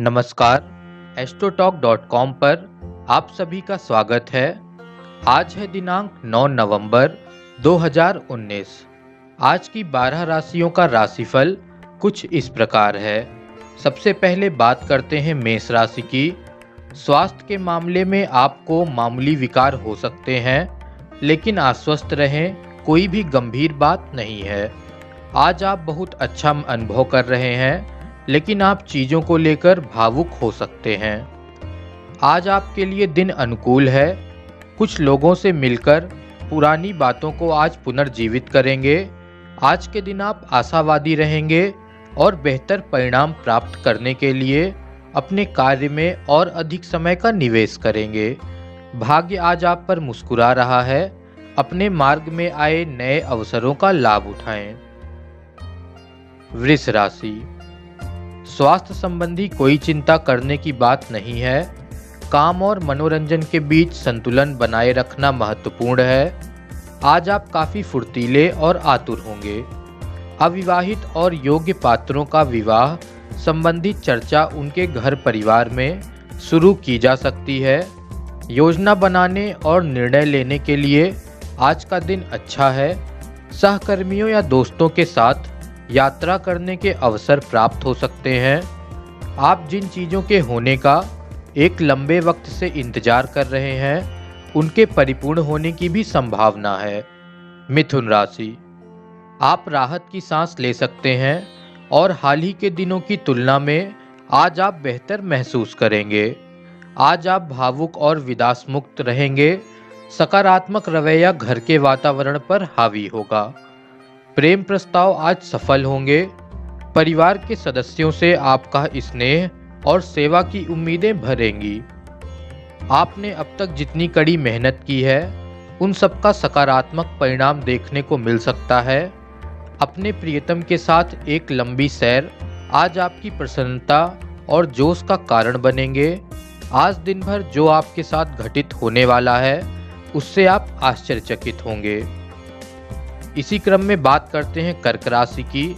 नमस्कार एस्ट्रोटॉक.कॉम पर आप सभी का स्वागत है। आज है दिनांक 9 नवंबर 2019 आज की 12 राशियों का राशिफल कुछ इस प्रकार है। सबसे पहले बात करते हैं मेष राशि की। स्वास्थ्य के मामले में आपको मामूली विकार हो सकते हैं, लेकिन आश्वस्त रहें, कोई भी गंभीर बात नहीं है। आज आप बहुत अच्छा अनुभव कर रहे हैं। लेकिन आप चीज़ों को लेकर भावुक हो सकते हैं। आज आपके लिए दिन अनुकूल है। कुछ लोगों से मिलकर पुरानी बातों को आज पुनर्जीवित करेंगे। आज के दिन आप आशावादी रहेंगे और बेहतर परिणाम प्राप्त करने के लिए अपने कार्य में और अधिक समय का निवेश करेंगे। भाग्य आज आप पर मुस्कुरा रहा है। अपने मार्ग में आए नए अवसरों का लाभ उठाएँ। वृष राशि। स्वास्थ्य संबंधी कोई चिंता करने की बात नहीं है। काम और मनोरंजन के बीच संतुलन बनाए रखना महत्वपूर्ण है। आज आप काफ़ी फुर्तीले और आतुर होंगे। अविवाहित और योग्य पात्रों का विवाह संबंधी चर्चा उनके घर परिवार में शुरू की जा सकती है। योजना बनाने और निर्णय लेने के लिए आज का दिन अच्छा है। सहकर्मियों या दोस्तों के साथ यात्रा करने के अवसर प्राप्त हो सकते हैं। आप जिन चीज़ों के होने का एक लंबे वक्त से इंतज़ार कर रहे हैं, उनके परिपूर्ण होने की भी संभावना है। मिथुन राशि। आप राहत की सांस ले सकते हैं और हाल ही के दिनों की तुलना में आज आप बेहतर महसूस करेंगे। आज आप भावुक और विदास मुक्त रहेंगे। सकारात्मक रवैया घर के वातावरण पर हावी होगा। प्रेम प्रस्ताव आज सफल होंगे। परिवार के सदस्यों से आपका स्नेह और सेवा की उम्मीदें भरेंगी। आपने अब तक जितनी कड़ी मेहनत की है, उन सबका सकारात्मक परिणाम देखने को मिल सकता है। अपने प्रियतम के साथ एक लंबी सैर आज आपकी प्रसन्नता और जोश का कारण बनेंगे। आज दिन भर जो आपके साथ घटित होने वाला है, उससे आप आश्चर्यचकित होंगे। इसी क्रम में बात करते हैं कर्क राशि की।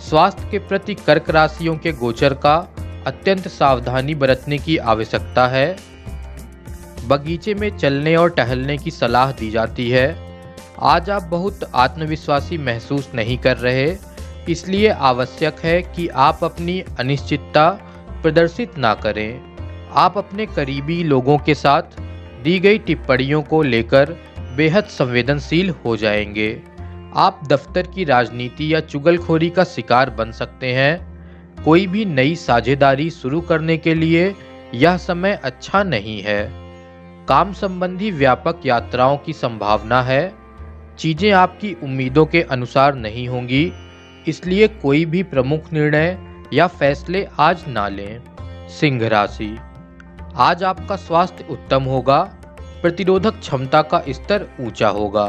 स्वास्थ्य के प्रति कर्क राशियों के गोचर का अत्यंत सावधानी बरतने की आवश्यकता है। बगीचे में चलने और टहलने की सलाह दी जाती है। आज आप बहुत आत्मविश्वासी महसूस नहीं कर रहे, इसलिए आवश्यक है कि आप अपनी अनिश्चितता प्रदर्शित ना करें। आप अपने करीबी लोगों के साथ दी गई टिप्पणियों को लेकर बेहद संवेदनशील हो जाएँगे। आप दफ्तर की राजनीति या चुगलखोरी का शिकार बन सकते हैं। कोई भी नई साझेदारी शुरू करने के लिए यह समय अच्छा नहीं है। काम संबंधी व्यापक यात्राओं की संभावना है। चीज़ें आपकी उम्मीदों के अनुसार नहीं होंगी, इसलिए कोई भी प्रमुख निर्णय या फैसले आज ना लें। सिंह राशि। आज आपका स्वास्थ्य उत्तम होगा, प्रतिरोधक क्षमता का स्तर ऊँचा होगा।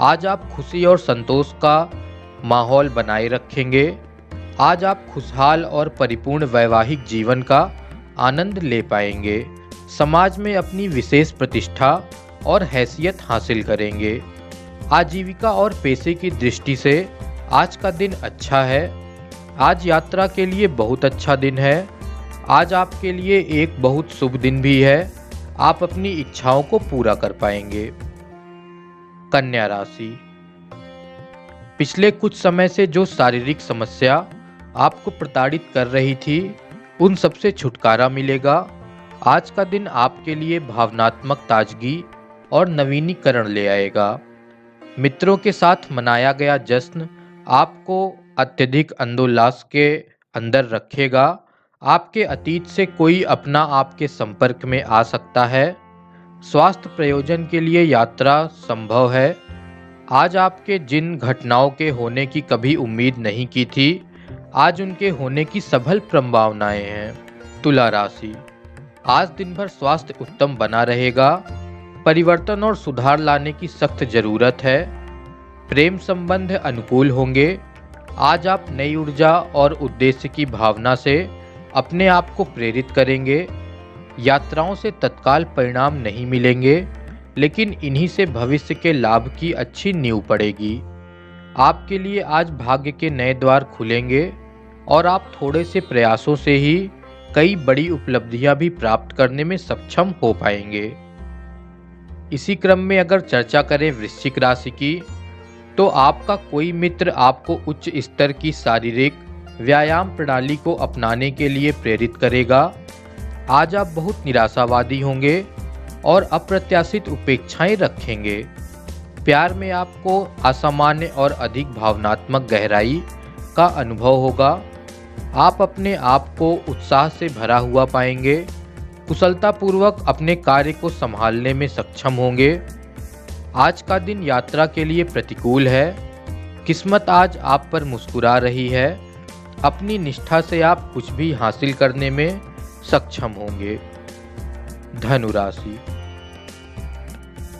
आज आप खुशी और संतोष का माहौल बनाए रखेंगे। आज आप खुशहाल और परिपूर्ण वैवाहिक जीवन का आनंद ले पाएँगे। समाज में अपनी विशेष प्रतिष्ठा और हैसियत हासिल करेंगे। आजीविका और पैसे की दृष्टि से आज का दिन अच्छा है। आज यात्रा के लिए बहुत अच्छा दिन है। आज आपके लिए एक बहुत शुभ दिन भी है। आप अपनी इच्छाओं को पूरा कर पाएँगे। कन्या राशि। पिछले कुछ समय से जो शारीरिक समस्या आपको प्रताड़ित कर रही थी, उन सबसे छुटकारा मिलेगा। आज का दिन आपके लिए भावनात्मक ताजगी और नवीनीकरण ले आएगा। मित्रों के साथ मनाया गया जश्न आपको अत्यधिक अंदोल्लास के अंदर रखेगा। आपके अतीत से कोई अपना आपके संपर्क में आ सकता है। स्वास्थ्य प्रयोजन के लिए यात्रा संभव है। आज आपके जिन घटनाओं के होने की कभी उम्मीद नहीं की थी, आज उनके होने की सबल संभावनाएँ हैं। तुला राशि। आज दिन भर स्वास्थ्य उत्तम बना रहेगा। परिवर्तन और सुधार लाने की सख्त ज़रूरत है। प्रेम संबंध अनुकूल होंगे। आज आप नई ऊर्जा और उद्देश्य की भावना से अपने आप को प्रेरित करेंगे। यात्राओं से तत्काल परिणाम नहीं मिलेंगे, लेकिन इन्हीं से भविष्य के लाभ की अच्छी नींव पड़ेगी। आपके लिए आज भाग्य के नए द्वार खुलेंगे और आप थोड़े से प्रयासों से ही कई बड़ी उपलब्धियाँ भी प्राप्त करने में सक्षम हो पाएँगे। इसी क्रम में अगर चर्चा करें वृश्चिक राशि की तो आपका कोई मित्र आपको उच्च स्तर की शारीरिक व्यायाम प्रणाली को अपनाने के लिए प्रेरित करेगा। आज आप बहुत निराशावादी होंगे और अप्रत्याशित उपेक्षाएँ रखेंगे। प्यार में आपको असामान्य और अधिक भावनात्मक गहराई का अनुभव होगा। आप अपने आप को उत्साह से भरा हुआ पाएँगे। कुशलतापूर्वक अपने कार्य को संभालने में सक्षम होंगे। आज का दिन यात्रा के लिए प्रतिकूल है। किस्मत आज आप पर मुस्कुरा रही है। अपनी निष्ठा से आप कुछ भी हासिल करने में सक्षम होंगे। धनु राशि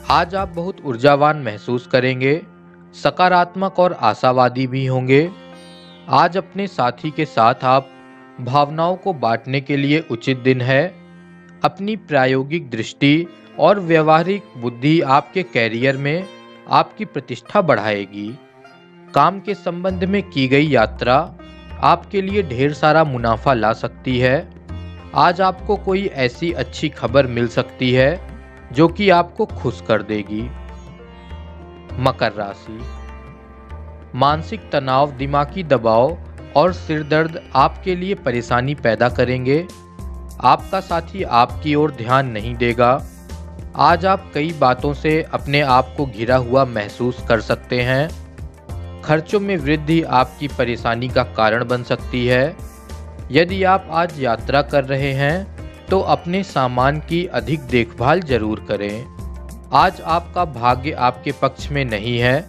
आज आप बहुत ऊर्जावान महसूस करेंगे, सकारात्मक और आशावादी भी होंगे। आज अपने साथी के साथ आप भावनाओं को बांटने के लिए उचित दिन है। अपनी प्रायोगिक दृष्टि और व्यवहारिक बुद्धि आपके कैरियर में आपकी प्रतिष्ठा बढ़ाएगी। काम के संबंध में की गई यात्रा आपके लिए ढेर सारा मुनाफा ला सकती है। आज आपको कोई ऐसी अच्छी खबर मिल सकती है जो कि आपको खुश कर देगी। मकर राशि। मानसिक तनाव, दिमागी दबाव और सिर दर्द आपके लिए परेशानी पैदा करेंगे। आपका साथी आपकी ओर ध्यान नहीं देगा। आज आप कई बातों से अपने आप को घिरा हुआ महसूस कर सकते हैं। खर्चों में वृद्धि आपकी परेशानी का कारण बन सकती है। यदि आप आज यात्रा कर रहे हैं तो अपने सामान की अधिक देखभाल ज़रूर करें। आज आपका भाग्य आपके पक्ष में नहीं है।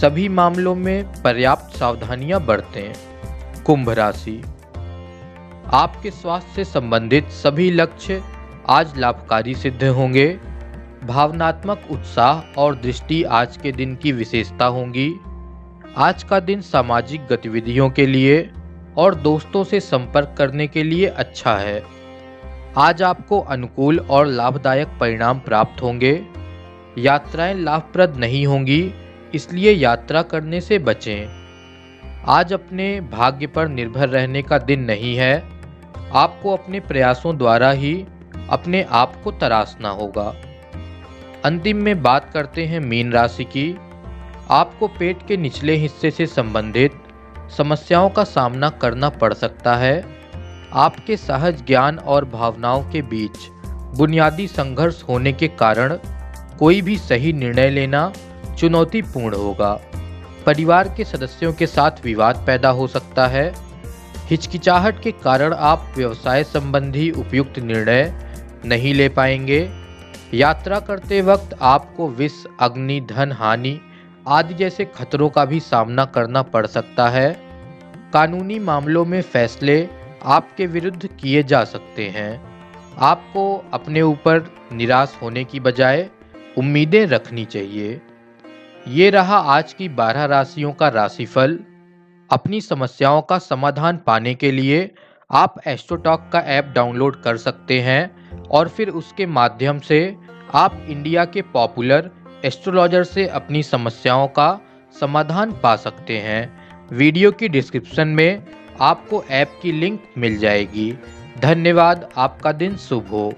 सभी मामलों में पर्याप्त सावधानियाँ बरतें। कुंभ राशि। आपके स्वास्थ्य से संबंधित सभी लक्ष्य आज लाभकारी सिद्ध होंगे। भावनात्मक उत्साह और दृष्टि आज के दिन की विशेषता होंगी। आज का दिन सामाजिक गतिविधियों के लिए और दोस्तों से संपर्क करने के लिए अच्छा है। आज आपको अनुकूल और लाभदायक परिणाम प्राप्त होंगे। यात्राएँ लाभप्रद नहीं होंगी, इसलिए यात्रा करने से बचें। आज अपने भाग्य पर निर्भर रहने का दिन नहीं है। आपको अपने प्रयासों द्वारा ही अपने आप को तराशना होगा। अंतिम में बात करते हैं मीन राशि की। आपको पेट के निचले हिस्से से संबंधित समस्याओं का सामना करना पड़ सकता है। आपके सहज ज्ञान और भावनाओं के बीच बुनियादी संघर्ष होने के कारण कोई भी सही निर्णय लेना चुनौतीपूर्ण होगा। परिवार के सदस्यों के साथ विवाद पैदा हो सकता है। हिचकिचाहट के कारण आप व्यवसाय संबंधी उपयुक्त निर्णय नहीं ले पाएँगे। यात्रा करते वक्त आपको विष, अग्नि, धन, हानि आदि जैसे खतरों का भी सामना करना पड़ सकता है। कानूनी मामलों में फैसले आपके विरुद्ध किए जा सकते हैं। आपको अपने ऊपर निराश होने की बजाय उम्मीदें रखनी चाहिए। ये रहा आज की बारह राशियों का राशिफल। अपनी समस्याओं का समाधान पाने के लिए आप एस्ट्रोटॉक का ऐप डाउनलोड कर सकते हैं और फिर उसके माध्यम से आप इंडिया के पॉपुलर एस्ट्रोलॉजर से अपनी समस्याओं का समाधान पा सकते हैं। वीडियो की डिस्क्रिप्शन में आपको ऐप की लिंक मिल जाएगी। धन्यवाद, आपका दिन शुभ हो।